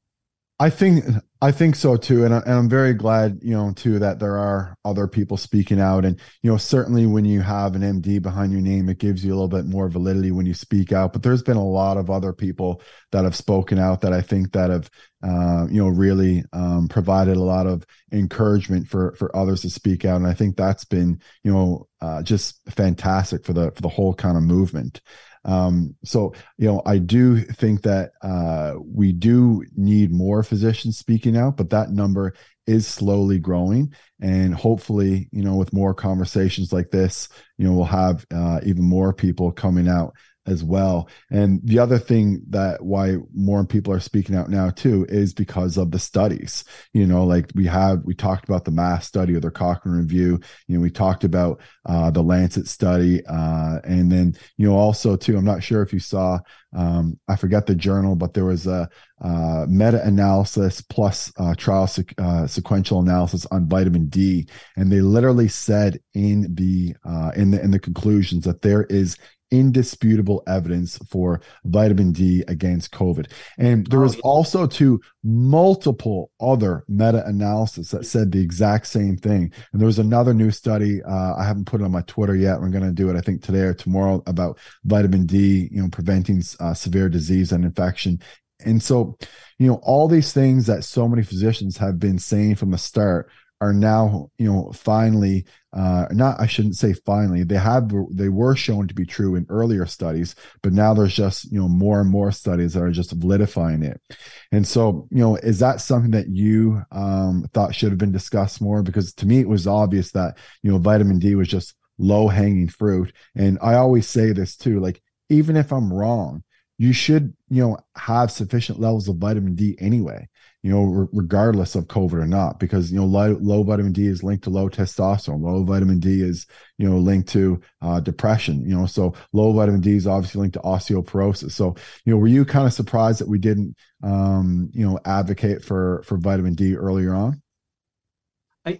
I think I think so too, and, I, and I'm very glad, you know, too that there are other people speaking out, and you know, certainly when you have an MD behind your name, it gives you a little bit more validity when you speak out. But there's been a lot of other people that have spoken out that I think that have, uh, you know, really um, provided a lot of encouragement for for others to speak out, and I think that's been, you know, uh, just fantastic for the for the whole kind of movement. Um, so, you know, I do think that uh, we do need more physicians speaking out, but that number is slowly growing. And hopefully, you know, with more conversations like this, you know, we'll have uh, even more people coming out as well. And the other thing that why more people are speaking out now too is because of the studies. You know, like we have we talked about the MASS study or the Cochrane review. You know, we talked about uh, the Lancet study, uh, and then you know also too. I'm not sure if you saw. Um, I forget the journal, but there was a uh, meta-analysis plus uh, trial se- uh, sequential analysis on vitamin D, and they literally said in the uh, in the in the conclusions that there is indisputable evidence for vitamin D against COVID. And there was oh, also two multiple other meta-analysis that said the exact same thing. And there was another new study. Uh, I haven't put it on my Twitter yet. We're going to do it, I think, today or tomorrow about vitamin D, you know, preventing uh, severe disease and infection. And so, you know, all these things that so many physicians have been saying from the start are now you know finally uh not i shouldn't say finally they have they were shown to be true in earlier studies but now there's just you know more and more studies that are just validifying it. And so you know is that something that you um thought should have been discussed more? Because to me it was obvious that you know vitamin d was just low hanging fruit. And i always say this too like even if i'm wrong you should you know have sufficient levels of vitamin d anyway you know, re- regardless of COVID or not, because you know, low, low, vitamin D is linked to low testosterone. Low vitamin D is you know linked to uh, depression. You know, so low vitamin D is obviously linked to osteoporosis. So you know, were you kind of surprised that we didn't um, you know advocate for for vitamin D earlier on?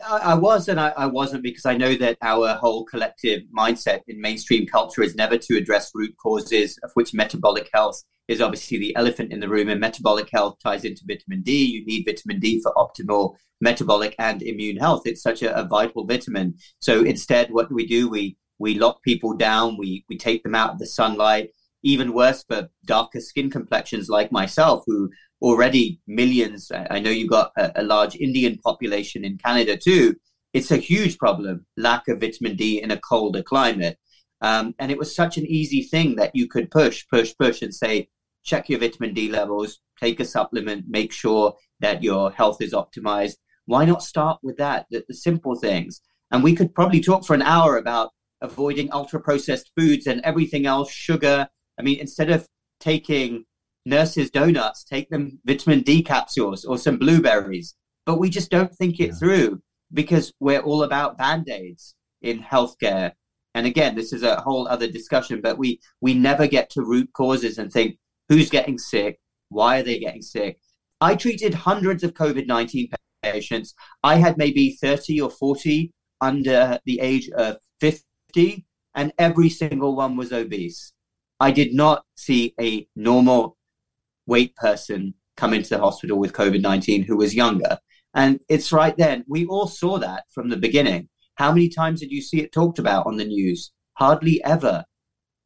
I, I was and I, I, wasn't because I know that our whole collective mindset in mainstream culture is never to address root causes, of which metabolic health is obviously the elephant in the room, and metabolic health ties into vitamin D. You need vitamin D for optimal metabolic and immune health. It's such a, a vital vitamin. So instead, what do we do? We we lock people down. We we take them out of the sunlight. Even worse for darker skin complexions like myself, who already millions. I know you've got a, a large Indian population in Canada too. It's a huge problem. Lack of vitamin D in a colder climate. Um, and it was such an easy thing that you could push, push, push, and say, check your vitamin D levels, take a supplement, make sure that your health is optimized. Why not start with that, the, the simple things? And we could probably talk for an hour about avoiding ultra processed foods and everything else, sugar. I mean, instead of taking nurses' donuts, take them vitamin D capsules or some blueberries. But we just don't think it yeah. through because we're all about band aids in healthcare. And again, this is a whole other discussion, but we we never get to root causes and think who's getting sick, why are they getting sick. I treated hundreds of COVID 19 patients. I had maybe 30 or 40 under the age of 50, and every single one was obese. I did not see a normal weight person come into the hospital with COVID 19 who was younger. And it's right then. We all saw that from the beginning. How many times did you see it talked about on the news? Hardly ever.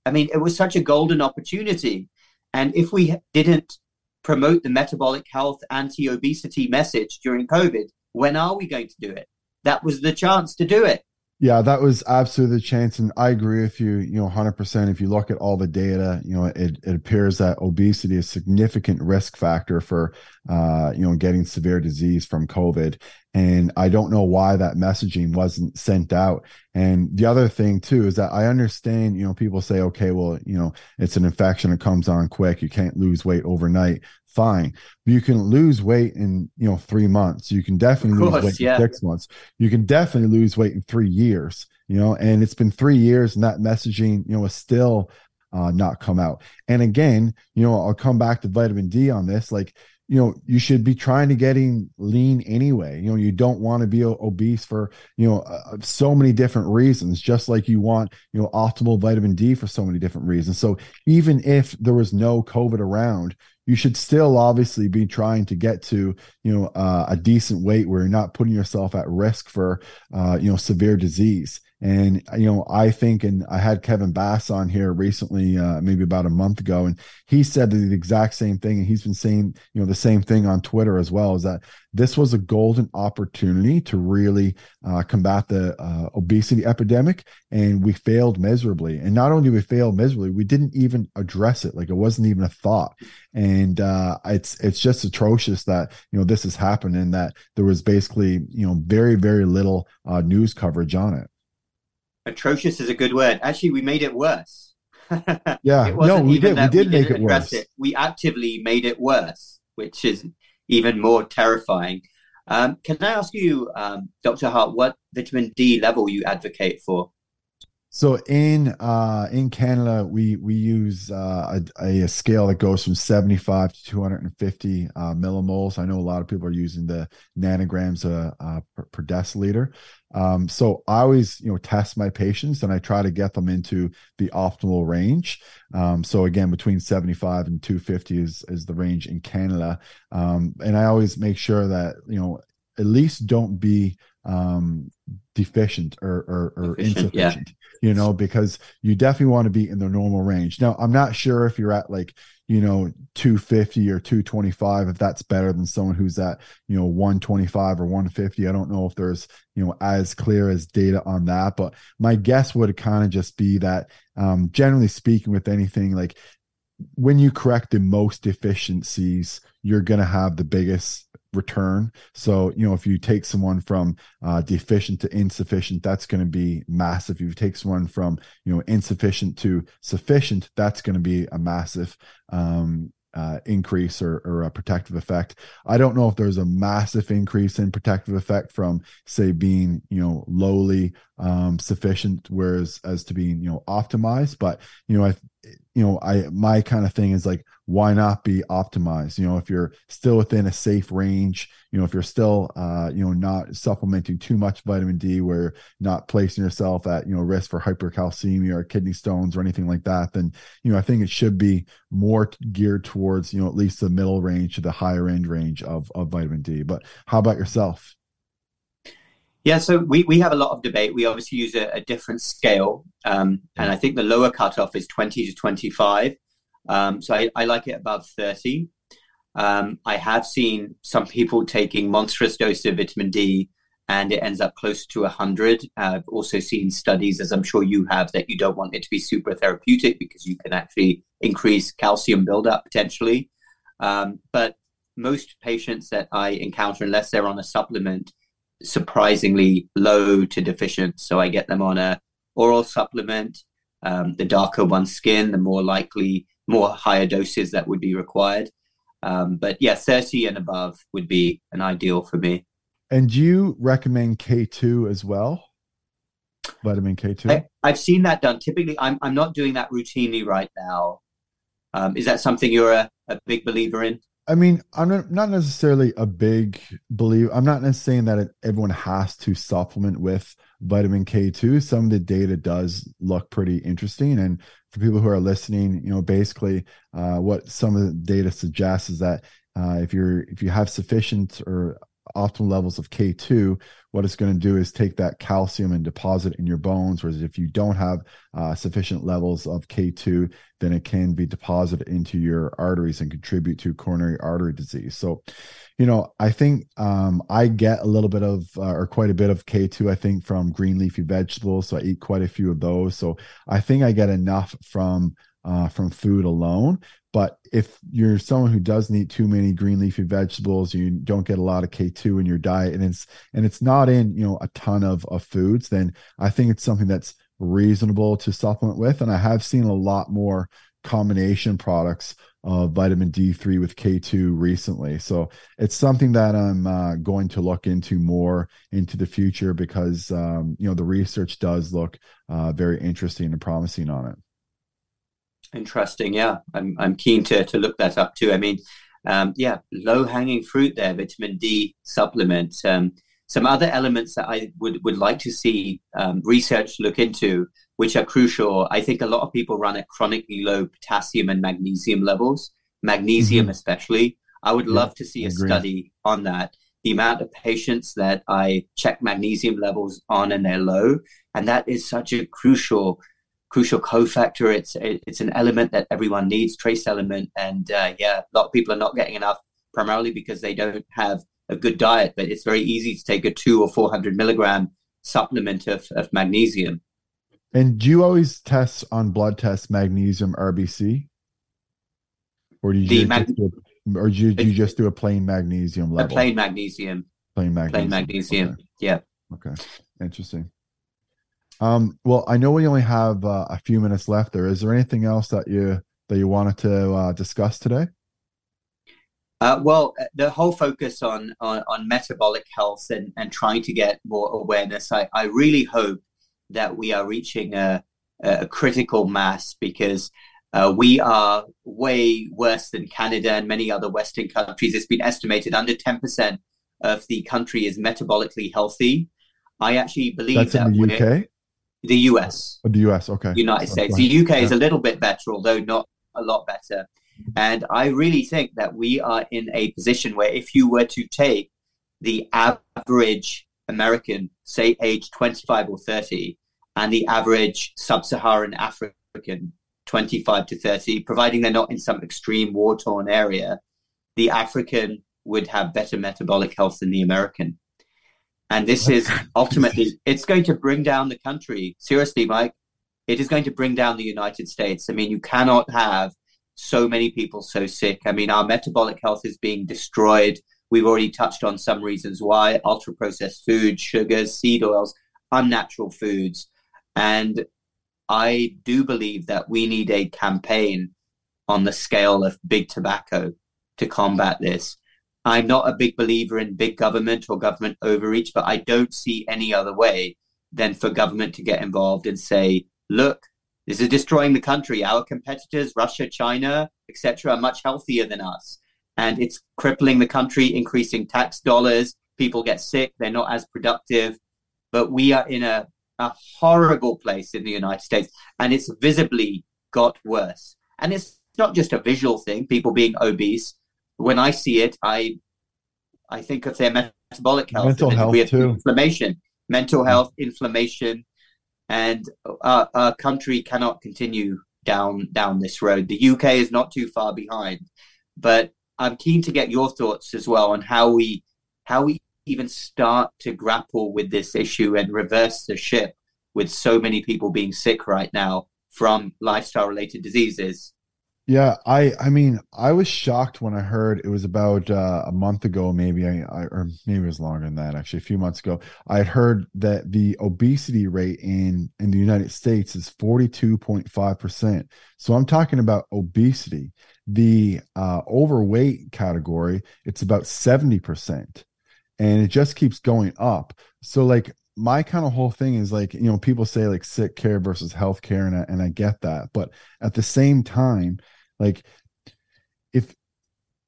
I mean, it was such a golden opportunity and if we didn't promote the metabolic health anti obesity message during COVID, when are we going to do it? That was the chance to do it. Yeah, that was absolutely the chance. And I agree with you, you know, 100%. If you look at all the data, you know, it, it appears that obesity is a significant risk factor for, uh, you know, getting severe disease from COVID. And I don't know why that messaging wasn't sent out. And the other thing too is that I understand, you know, people say, okay, well, you know, it's an infection, it comes on quick, you can't lose weight overnight fine. But you can lose weight in you know three months. You can definitely course, lose weight yeah. in six months. You can definitely lose weight in three years. You know, and it's been three years, and that messaging you know is still uh, not come out. And again, you know, I'll come back to vitamin D on this. Like, you know, you should be trying to getting lean anyway. You know, you don't want to be obese for, you know, uh, so many different reasons, just like you want, you know, optimal vitamin D for so many different reasons. So even if there was no COVID around, you should still obviously be trying to get to you know uh, a decent weight where you're not putting yourself at risk for uh, you know severe disease and you know i think and i had kevin bass on here recently uh, maybe about a month ago and he said the exact same thing and he's been saying you know the same thing on twitter as well is that this was a golden opportunity to really uh, combat the uh, obesity epidemic and we failed miserably. And not only we failed miserably we didn't even address it. Like it wasn't even a thought. And uh, it's it's just atrocious that you know this has happened and that there was basically you know very very little uh, news coverage on it atrocious is a good word actually we made it worse yeah no we did we did we make it worse it. we actively made it worse which is even more terrifying. Um, can I ask you, um, Dr. Hart, what vitamin D level you advocate for? So in uh, in Canada, we we use uh, a, a, scale that goes from 75 to 250 uh, millimoles. I know a lot of people are using the nanograms uh, uh, per, per, deciliter. Um, so I always, you know, test my patients and I try to get them into the optimal range. Um, so again, between 75 and 250 is is the range in Canada. Um, and I always make sure that you know at least don't be um, deficient or or, or insufficient. Yeah you know, because you definitely want to be in the normal range. Now, I'm not sure if you're at like, you know, 250 or 225, if that's better than someone who's at, you know, 125 or 150. I don't know if there's, you know, as clear as data on that, but my guess would kind of just be that, um, generally speaking, with anything like when you correct the most deficiencies, you're going to have the biggest return. So, you know, if you take someone from uh, deficient to insufficient, that's going to be massive. If you take someone from, you know, insufficient to sufficient, that's going to be a massive um, uh, increase or, or a protective effect. I don't know if there's a massive increase in protective effect from, say, being you know lowly um, sufficient, whereas as to being you know optimized. But you know, I you know, I my kind of thing is like, why not be optimized? You know, if you're still within a safe range, you know, if you're still, uh, you know, not supplementing too much vitamin D, where not placing yourself at you know risk for hypercalcemia or kidney stones or anything like that, then you know, I think it should be more geared towards you know at least the middle range to the higher end range of of vitamin D. But how about yourself? Yeah, so we, we have a lot of debate. We obviously use a, a different scale, um, and I think the lower cutoff is 20 to 25. Um, so I, I, like it above 30. Um, I have seen some people taking monstrous doses of vitamin D and it ends up close to 100. I've also seen studies, as I'm sure you have, that you don't want it to be super therapeutic because you can actually increase calcium buildup potentially. Um, but most patients that I encounter, unless they're on a supplement, surprisingly low to deficient. So I get them on a oral supplement. Um, the darker one's skin, the more likely, more higher doses that would be required. Um, but yeah, 30 and above would be an ideal for me. And do you recommend K2 as well? Vitamin K2? I, have seen that done. Typically, I'm, I'm not doing that routinely right now. Um, is that something you're a, a big believer in? I mean, I'm not necessarily a big believer. I'm not saying that everyone has to supplement with vitamin K2. Some of the data does look pretty interesting. And for people who are listening, you know, basically uh, what some of the data suggests is that uh, if you're if you have sufficient or optimal levels of K2, what it's going to do is take that calcium and deposit in your bones. Whereas if you don't have uh, sufficient levels of K2, then it can be deposited into your arteries and contribute to coronary artery disease. So, you know, I think um, I get a little bit of, uh, or quite a bit of K2, I think, from green leafy vegetables. So I eat quite a few of those. So I think I get enough from uh, from food alone. But if you're someone who doesn't eat too many green leafy vegetables, you don't get a lot of K2 in your diet, and it's and it's not in you know a ton of of foods, then I think it's something that's reasonable to supplement with. And I have seen a lot more combination products of vitamin D3 with K2 recently. So it's something that I'm uh, going to look into more into the future because um, you know the research does look uh, very interesting and promising on it. Interesting. Yeah, I'm I'm keen to to look that up too. I mean, um, yeah, low hanging fruit there, vitamin D supplement. Um, some other elements that I would would like to see um, research look into, which are crucial. I think a lot of people run at chronically low potassium and magnesium levels, magnesium mm-hmm. especially. I would yeah, love to see a study on that. The amount of patients that I check magnesium levels on and they're low, and that is such a crucial crucial cofactor. It's it's an element that everyone needs, trace element, and uh, yeah, a lot of people are not getting enough, primarily because they don't have a good diet. But it's very easy to take a two or four hundred milligram supplement of, of magnesium. And do you always test on blood tests magnesium RBC, or do you, mag- just, do a, or do you, do you just do a plain magnesium level? A plain magnesium. Plain magnesium. Plain magnesium. Okay. Yeah. Okay. Interesting. Um, well, I know we only have uh, a few minutes left. There is there anything else that you that you wanted to uh, discuss today? Uh, well, uh, the whole focus on, on, on metabolic health and, and trying to get more awareness, I, I really hope that we are reaching a, a critical mass because uh, we are way worse than Canada and many other Western countries. It's been estimated under 10% of the country is metabolically healthy. I actually believe That's that in the UK. The US. Oh, the US, okay. United States. The UK yeah. is a little bit better, although not a lot better. And I really think that we are in a position where if you were to take the average American, say age 25 or 30, and the average sub Saharan African, 25 to 30, providing they're not in some extreme war torn area, the African would have better metabolic health than the American. And this is ultimately, it's going to bring down the country. Seriously, Mike, it is going to bring down the United States. I mean, you cannot have so many people so sick. I mean, our metabolic health is being destroyed. We've already touched on some reasons why ultra processed foods, sugars, seed oils, unnatural foods. And I do believe that we need a campaign on the scale of big tobacco to combat this. I'm not a big believer in big government or government overreach, but I don't see any other way than for government to get involved and say, look, this is destroying the country. Our competitors, Russia, China, etc., are much healthier than us. And it's crippling the country, increasing tax dollars. People get sick, they're not as productive. But we are in a, a horrible place in the United States, and it's visibly got worse. And it's not just a visual thing, people being obese when I see it, I I think of their metabolic health, mental health too. inflammation, mental mm. health, inflammation, and our, our country cannot continue down down this road. The UK is not too far behind, but I'm keen to get your thoughts as well on how we how we even start to grapple with this issue and reverse the ship with so many people being sick right now from lifestyle related diseases yeah, I I mean, I was shocked when I heard it was about uh, a month ago, maybe I, I, or maybe it was longer than that. Actually, a few months ago, I had heard that the obesity rate in in the United States is forty two point five percent. So I'm talking about obesity. The uh, overweight category, it's about seventy percent, and it just keeps going up. So like my kind of whole thing is like you know people say like sick care versus health care and I, and I get that but at the same time like if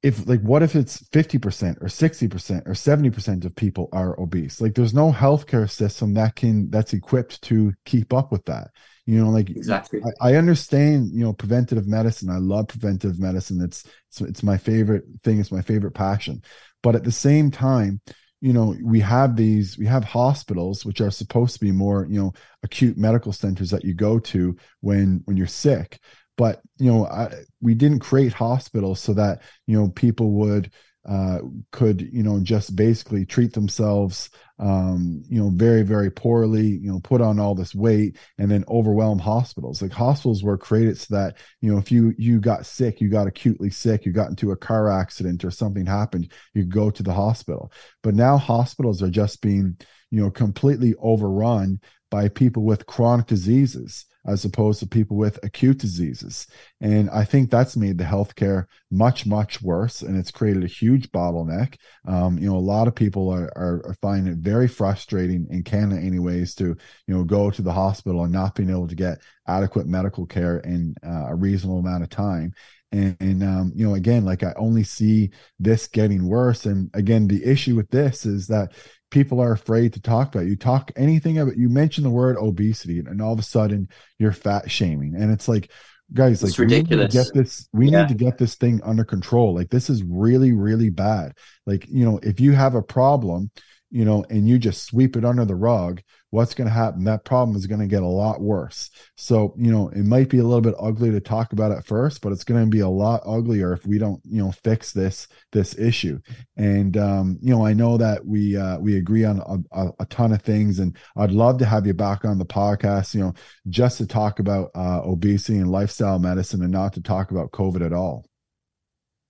if like what if it's 50% or 60% or 70% of people are obese? Like there's no healthcare system that can that's equipped to keep up with that. You know like exactly. I, I understand you know preventative medicine. I love preventative medicine. It's, it's it's my favorite thing. It's my favorite passion. But at the same time you know we have these we have hospitals which are supposed to be more you know acute medical centers that you go to when when you're sick but you know I, we didn't create hospitals so that you know people would uh, could you know just basically treat themselves um, you know very very poorly you know put on all this weight and then overwhelm hospitals. Like hospitals were created so that you know if you you got sick you got acutely sick you got into a car accident or something happened you go to the hospital. But now hospitals are just being you know completely overrun by people with chronic diseases as opposed to people with acute diseases. And I think that's made the healthcare much, much worse. And it's created a huge bottleneck. Um, you know, a lot of people are, are, are, finding it very frustrating in Canada, anyways, to, you know, go to the hospital and not being able to get adequate medical care in uh, a reasonable amount of time. And, and um, you know, again, like I only see this getting worse. And again, the issue with this is that people are afraid to talk about. It. You talk anything about you mention the word obesity, and all of a sudden you're fat shaming, and it's like, guys, it's like ridiculous. We need to get this. We yeah. need to get this thing under control. Like this is really, really bad. Like you know, if you have a problem, you know, and you just sweep it under the rug, what's going to happen? That problem is going to get a lot worse. So, you know, it might be a little bit ugly to talk about at first, but it's going to be a lot uglier if we don't, you know, fix this this issue. And um, you know, I know that we uh, we agree on a, a, ton of things, and I'd love to have you back on the podcast, you know, just to talk about uh, obesity and lifestyle medicine, and not to talk about COVID at all.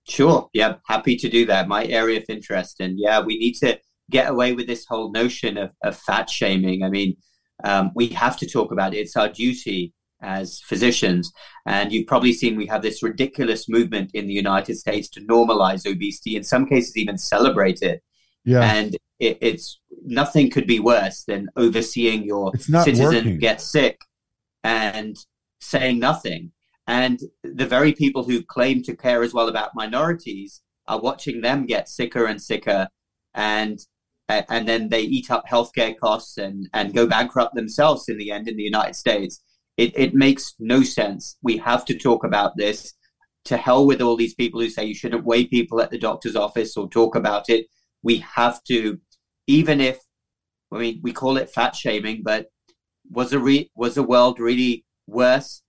Sure. Yeah, happy to do that. My area of interest, and yeah, we need to get away with this whole notion of, of fat shaming. I mean, um, we have to talk about it. It's our duty as physicians. And you've probably seen we have this ridiculous movement in the United States to normalize obesity, in some cases, even celebrate it. Yeah. And it, it's nothing could be worse than overseeing your citizen working. get sick and saying nothing. And the very people who claim to care as well about minorities are watching them get sicker and sicker and and then they eat up healthcare costs and, and go bankrupt themselves in the end in the United States. It, it makes no sense. We have to talk about this. To hell with all these people who say you shouldn't weigh people at the doctor's office or talk about it. We have to, even if, I mean, we call it fat shaming, but was a re- was the world really worse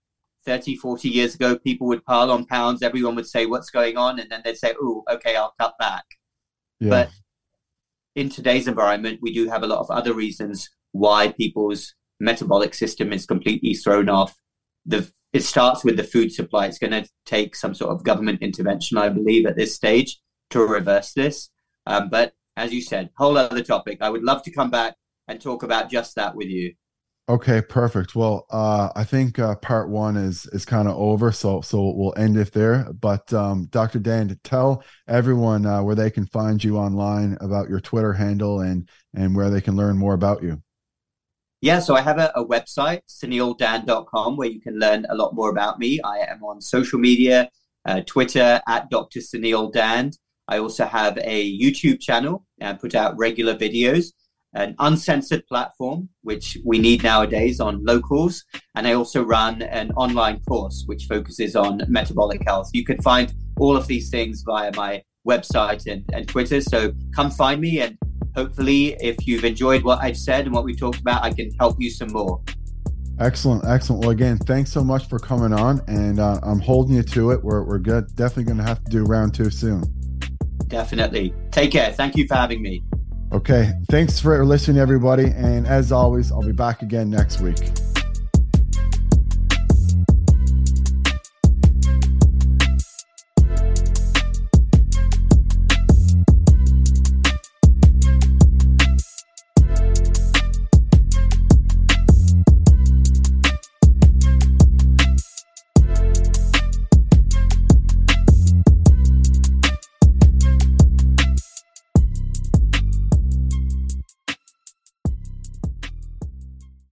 30, 40 years ago? People would pile on pounds. Everyone would say, what's going on? And then they'd say, oh, okay, I'll cut back. Yeah. But in today's environment, we do have a lot of other reasons why people's metabolic system is completely thrown off. The it starts with the food supply. It's going to take some sort of government intervention, I believe, at this stage to reverse this. Um, but as you said, whole other topic. I would love to come back and talk about just that with you. Okay, perfect. Well, uh, I think uh, part one is is kind of over, so so we'll end it there. But um, Dr. Dhand, to tell everyone uh, where they can find you online about your Twitter handle and and where they can learn more about you. Yeah, so I have a, a website, suneeldhand.com, where you can learn a lot more about me. I am on social media, uh, Twitter at Dr. Suneel Dhand. I also have a YouTube channel and put out regular videos an uncensored platform, which we need nowadays on locals. And I also run an online course which focuses on metabolic health. You can find all of these things via my website and, and Twitter. So come find me. And hopefully, if you've enjoyed what I've said and what we've talked about, I can help you some more. Excellent, excellent. Well, again, thanks so much for coming on, and uh, I'm holding you to it. We're we're good. Definitely going to have to do round two soon. Definitely. Take care. Thank you for having me. Okay. Thanks for listening, everybody. And as always, I'll be back again next week.